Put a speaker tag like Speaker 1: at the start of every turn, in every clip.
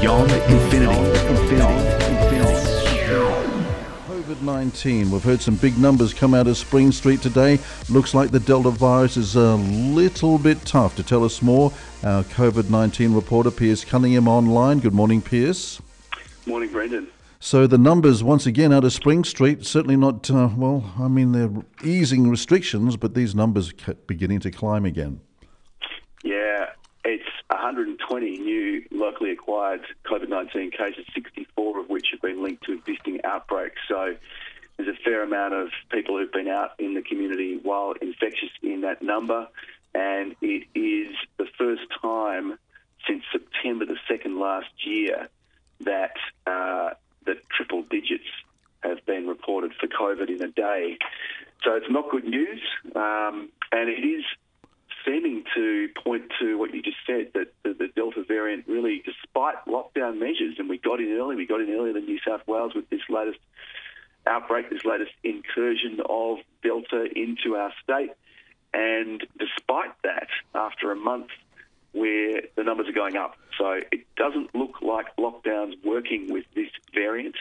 Speaker 1: Beyond Infinity.
Speaker 2: COVID 19. We've heard some big numbers come out of Spring Street today. Looks like the Delta virus is a little bit tough. To tell us more, our COVID 19 reporter, Piers Cunningham, online. Good morning, Piers.
Speaker 3: Morning, Brendan.
Speaker 2: So the numbers, once again, out of Spring Street, certainly not, uh, well, I mean, they're easing restrictions, but these numbers kept beginning to climb again.
Speaker 3: Yeah, it's 120 new locally acquired COVID 19 cases, 64 of which have been linked to existing outbreaks. So there's a fair amount of people who've been out in the community while infectious in that number. And it is the first time since September the 2nd last year that, uh, triple digits have been reported for COVID in a day. So it's not good news. Um, and it is seeming to point to what you just said that the, the, Delta variant really, despite lockdown measures, and we got in early, we got in earlier than New South Wales with this latest outbreak, this latest incursion of Delta into our state. And despite that, after a month where the numbers are going up, so it doesn't look like lockdown's working with this variant.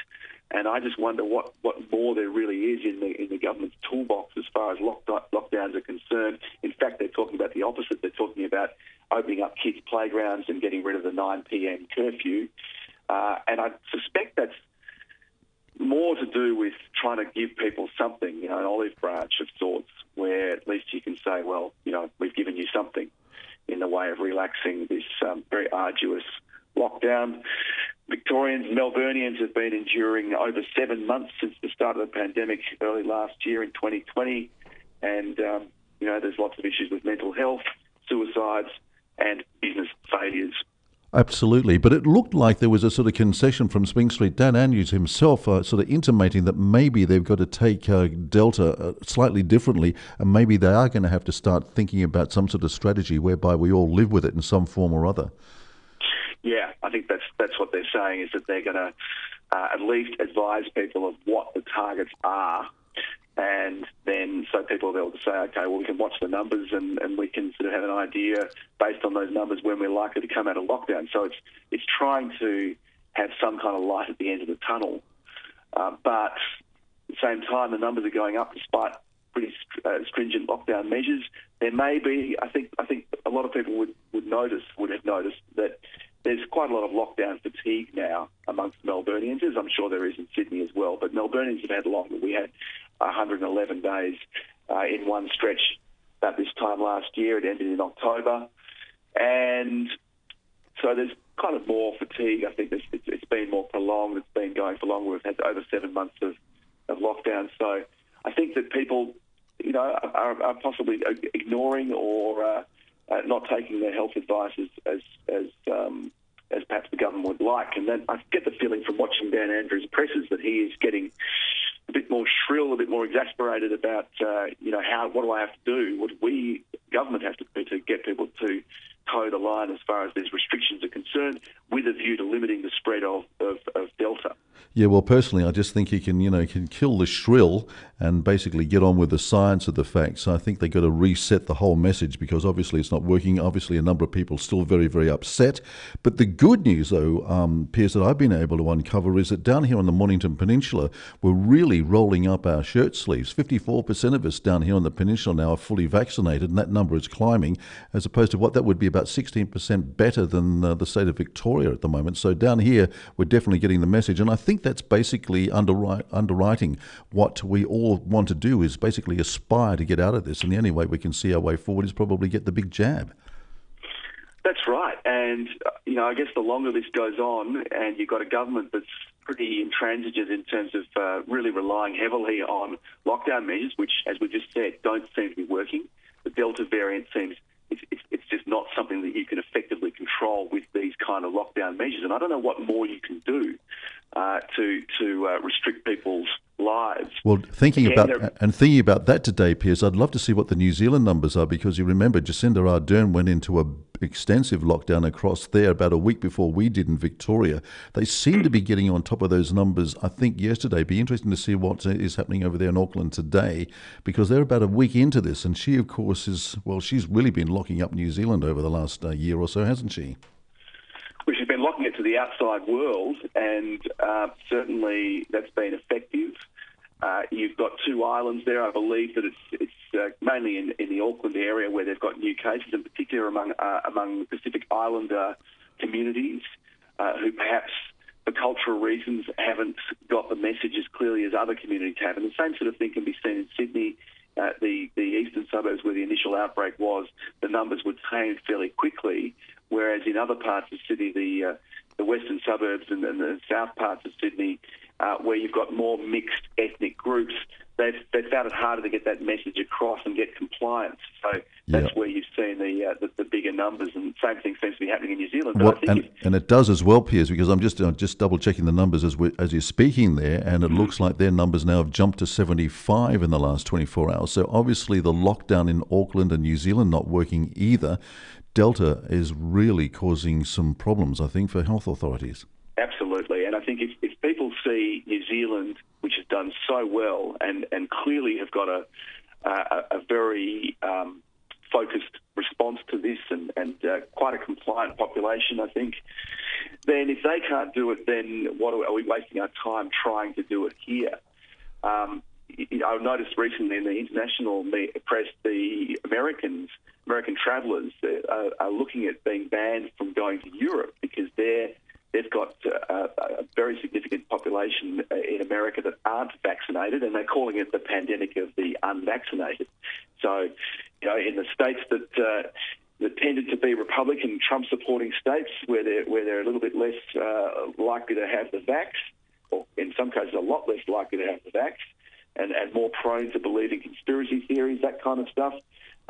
Speaker 3: And I just wonder what, what more there really is in the in the government's toolbox as far as lock, lockdowns are concerned. In fact, they're talking about the opposite. They're talking about opening up kids' playgrounds and getting rid of the 9 p.m. curfew. Uh, and I suspect that's more to do with trying to give people something, you know, an olive branch of sorts, where at least you can say, well, you know, we've given you something in the way of relaxing this um, very arduous lockdown. Victorians, Melburnians have been enduring over seven months since the start of the pandemic early last year in 2020. And, um, you know, there's lots of issues with mental health, suicides, and business failures.
Speaker 2: Absolutely, but it looked like there was a sort of concession from Spring Street. Dan Andrews himself uh, sort of intimating that maybe they've got to take uh, Delta uh, slightly differently, and maybe they are going to have to start thinking about some sort of strategy whereby we all live with it in some form or other.
Speaker 3: Yeah, I think that's that's what they're saying is that they're going to uh, at least advise people of what the targets are and then so people will be able to say, okay, well, we can watch the numbers and, and we can sort of have an idea based on those numbers when we're likely to come out of lockdown. So it's it's trying to have some kind of light at the end of the tunnel, uh, but at the same time, the numbers are going up despite pretty uh, stringent lockdown measures. There may be, I think, I think a lot of people would, would notice, would have noticed that there's quite a lot of lockdown fatigue now amongst Melburnians, as I'm sure there is in Sydney as well. But Melburnians have had longer. We had 111 days uh, in one stretch at this time last year. It ended in October. And so there's kind of more fatigue. I think it's, it's been more prolonged. It's been going for longer. We've had over seven months of, of lockdown. So I think that people, you know, are, are possibly ignoring or uh, uh, not taking their health advice as, as, as um, as perhaps the government would like. And then I get the feeling from watching Dan Andrews' presses that he is getting a bit more shrill, a bit more exasperated about, uh, you know, how what do I have to do? What do we government have to do to get people to toe the line as far as these restrictions are concerned, with a view to limiting the spread of, of, of Delta.
Speaker 2: Yeah, well, personally, I just think you can, you know, can kill the shrill and basically get on with the science of the facts. I think they've got to reset the whole message because obviously it's not working. Obviously, a number of people still very, very upset. But the good news, though, um, Piers, that I've been able to uncover is that down here on the Mornington Peninsula, we're really rolling up our shirt sleeves. 54% of us down here on the peninsula now are fully vaccinated, and that number is climbing, as opposed to what that would be about 16% better than uh, the state of Victoria at the moment. So down here, we're definitely getting the message. And I think that's basically underwriting what we all want to do is basically aspire to get out of this. And the only way we can see our way forward is probably get the big jab.
Speaker 3: That's right. And, you know, I guess the longer this goes on and you've got a government that's pretty intransigent in terms of uh, really relying heavily on lockdown measures, which, as we just said, don't seem to be working. The Delta variant seems it's, it's, it's just not something that you can effectively control with these kind of lockdown measures. And I don't know what more you can do uh, to to uh, restrict people's lives.
Speaker 2: Well, thinking Again, about and thinking about that today, Piers, I'd love to see what the New Zealand numbers are because you remember Jacinda Ardern went into a extensive lockdown across there about a week before we did in Victoria. They seem to be getting on top of those numbers. I think yesterday. Be interesting to see what is happening over there in Auckland today because they're about a week into this, and she, of course, is well. She's really been locking up New Zealand over the last uh, year or so, hasn't she?
Speaker 3: Well, she's been locking it to the outside world, and uh, certainly that's been effective. Uh, you've got two islands there. I believe that it's it's uh, mainly in, in the Auckland area where they've got new cases, in particular among uh, among Pacific Islander communities uh, who perhaps for cultural reasons haven't got the message as clearly as other communities have. And the same sort of thing can be seen in Sydney. Uh, the the eastern suburbs where the initial outbreak was, the numbers would change fairly quickly, whereas in other parts of the uh, the western suburbs and, and the south parts of Sydney, uh, where you've got more mixed ethnic groups, they've, they've found it harder to get that message across and get compliance. So that's
Speaker 2: Yeah.
Speaker 3: where you've seen the, uh, the the bigger numbers, and same thing seems to be happening in New Zealand.
Speaker 2: Well,
Speaker 3: I think
Speaker 2: and,
Speaker 3: if-
Speaker 2: and it does as well, Piers, because I'm just uh, just double checking the numbers as we, as you're speaking there, and
Speaker 3: Mm-hmm.
Speaker 2: it looks like their numbers now have jumped to 75 in the last 24 hours. So obviously, the lockdown in Auckland and New Zealand not working either. Delta is really causing some problems, I think, for health authorities.
Speaker 3: Absolutely, and I think if, if people see New Zealand, which has done so well and, and clearly have got a a, a very um, focused response to this and, and uh, quite a compliant population, I think, then if they can't do it, then what are, are we wasting our time trying to do it here? Um, I've noticed recently in the international press, the Americans, American travellers, uh, are looking at being banned from going to Europe because they're they've got uh, a very significant population uh, in America that aren't vaccinated, and they're calling it the pandemic of the unvaccinated. So, you know, in the states that uh, that tended to be Republican, Trump-supporting states, where they're where they're a little bit less uh, likely to have the vax, or in some cases a lot less likely to have the vax, and, and more prone to believing conspiracy theories, that kind of stuff.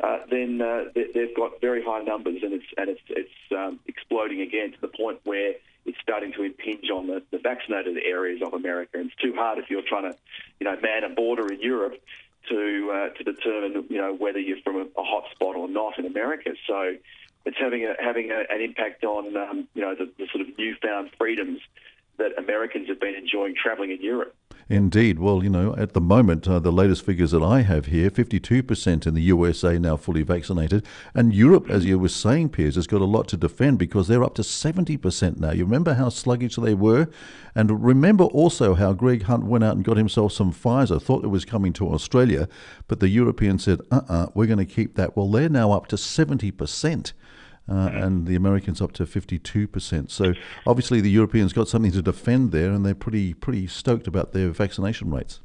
Speaker 3: Uh, then uh, they, they've got very high numbers, and it's and it's it's um, exploding again to the point where it's starting to impinge on the, the vaccinated areas of America. And it's too hard if you're trying to, you know, man a border in Europe to uh, to determine, you know, whether you're from a, a hot spot or not in America. So it's having a, having a, an impact on, um, you know, the, the sort of newfound freedoms that Americans have been enjoying travelling in Europe.
Speaker 2: Indeed. Well, you know, at the moment, uh, the latest figures that I have here 52% in the USA now fully vaccinated. And Europe, as you were saying, Piers, has got a lot to defend because they're up to 70% now. You remember how sluggish they were? And remember also how Greg Hunt went out and got himself some Pfizer, thought it was coming to Australia, but the Europeans said, uh uh-uh, uh, we are going to keep that. Well, they're now up to 70%. Uh, and the Americans up to 52%. So obviously the Europeans got something to defend there, and they're pretty pretty stoked about their vaccination rates.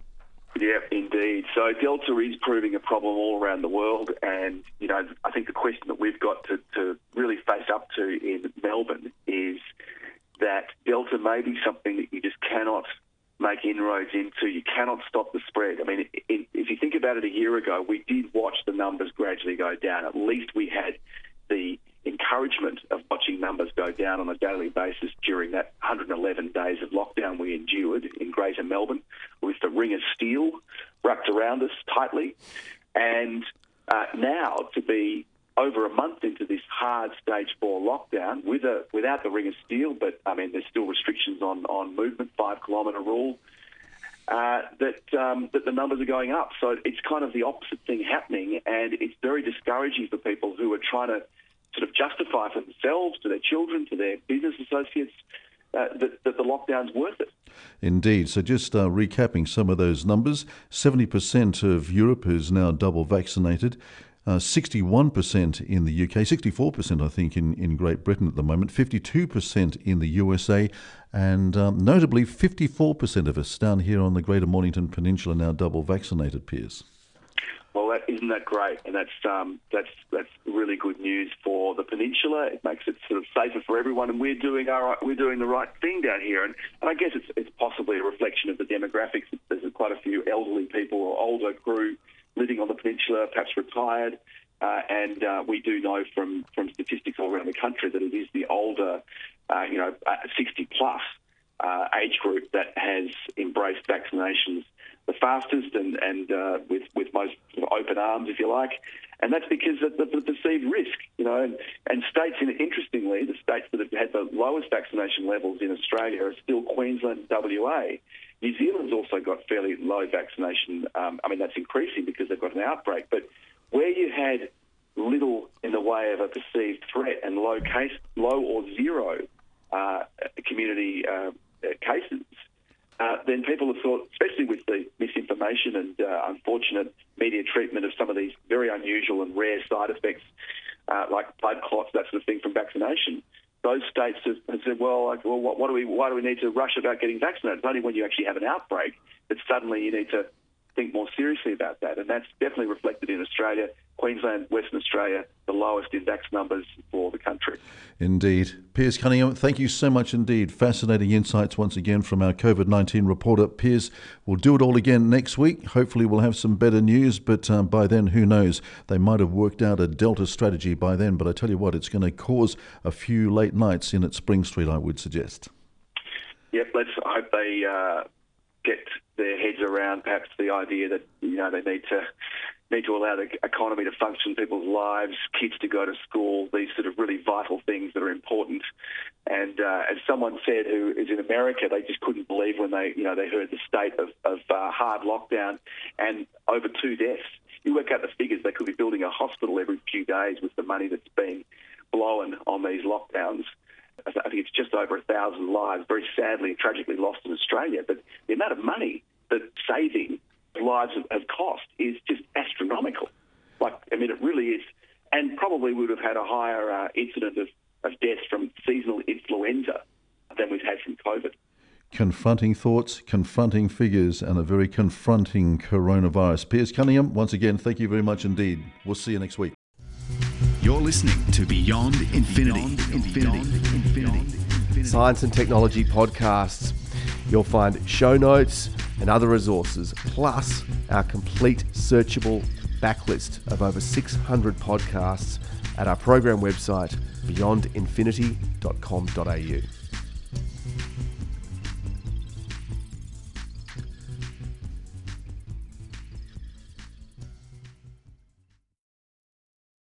Speaker 3: Yeah, indeed. So Delta is proving a problem all around the world, and you know, I think the question that we've got to, to really face up to in Melbourne is that Delta may be something that you just cannot make inroads into. You cannot stop the spread. I mean, it, if you think about it, a year ago, we did watch the numbers gradually go down. At least we had the encouragement of watching numbers go down on a daily basis during that 111 days of lockdown we endured in Greater With the ring of steel wrapped around us tightly. And uh, now to be over a month into this hard stage four lockdown with a, without the ring of steel, but I mean, there's still restrictions on, on movement, five kilometre rule. Uh, that um, that the numbers are going up, so it's kind of the opposite thing happening, and it's very discouraging for people who are trying to sort of justify for themselves, to their children, to their business associates, uh, that, that the lockdown's worth it.
Speaker 2: Indeed. So, just uh, recapping some of those numbers 70% of Europe is now double vaccinated. Uh, 61% in the UK, 64% I think in, in Great Britain at the moment, 52% in the USA, and um, notably 54% of us down here on the Greater Mornington Peninsula now double vaccinated, Piers.
Speaker 3: Isn't that great? And that's um, that's that's really good news for the peninsula. It makes it sort of safer for everyone, and we're doing our we're doing the right thing down here. And, and I guess it's it's possibly a reflection of the demographics. There's quite a few elderly people or older crew living on the peninsula, perhaps retired. Uh, and uh, we do know from, from statistics all around the country that it is the older, uh, you know, 60 plus uh, age group that has embraced vaccinations the fastest and, and uh, with, with most open arms, if you like. And that's because of the, perceived risk, you know. And, and states, interestingly, the states that have had the lowest vaccination levels in Australia are still Queensland and WA. New Zealand's also got fairly low vaccination. Um, I mean, that's increasing because they've got an outbreak. But where you had little in the way of a perceived threat and low case, low or zero uh, community uh, cases, uh, then people have thought, especially with the misinformation and uh, unfortunate media treatment of some of these very unusual and rare side effects, uh, like blood clots, that sort of thing from vaccination. Those states have, have said, well, like, well, what, what do we, why do we need to rush about getting vaccinated? It's only when you actually have an outbreak that suddenly you need to think more seriously about that. And that's definitely reflected in Australia, Queensland, Western Australia, the lowest in vax numbers for the country.
Speaker 2: Indeed. Piers Cunningham, thank you so much indeed. Fascinating insights once again from our COVID 19 reporter. Piers, we'll do it all again next week. Hopefully, we'll have some better news, but um, by then, who knows? They might have worked out a Delta strategy by then, but I tell you what, it's going to cause a few late nights in at Spring Street, I would suggest.
Speaker 3: Yep, let's hope they uh, get their heads around perhaps the idea that you know they need to need to allow the economy to function, people's lives, kids to go to school, these sort of really vital things that are important. And uh, as someone said who is in America, they just couldn't believe when they you know they heard the state of, of uh, hard lockdown and over two deaths. You work out the figures; they could be building a hospital every few days with the money that's being blown on these lockdowns. I think it's just over a thousand lives, very sadly and tragically lost in Australia. But the amount of money that saving lives have cost is just astronomical. Like, I mean, it really is. And probably would have had a higher uh, incident of, of deaths from seasonal influenza than we've had from COVID.
Speaker 2: Confronting thoughts, confronting figures, and a very confronting coronavirus. Piers Cunningham, once again, thank you very much indeed. We'll see you next week.
Speaker 1: You're listening to Beyond Infinity. Beyond Infinity. Beyond Infinity.
Speaker 4: Science and Technology podcasts. You'll find show notes and other resources, plus our complete searchable backlist of over 600 podcasts at our program website beyondinfinity.com.au.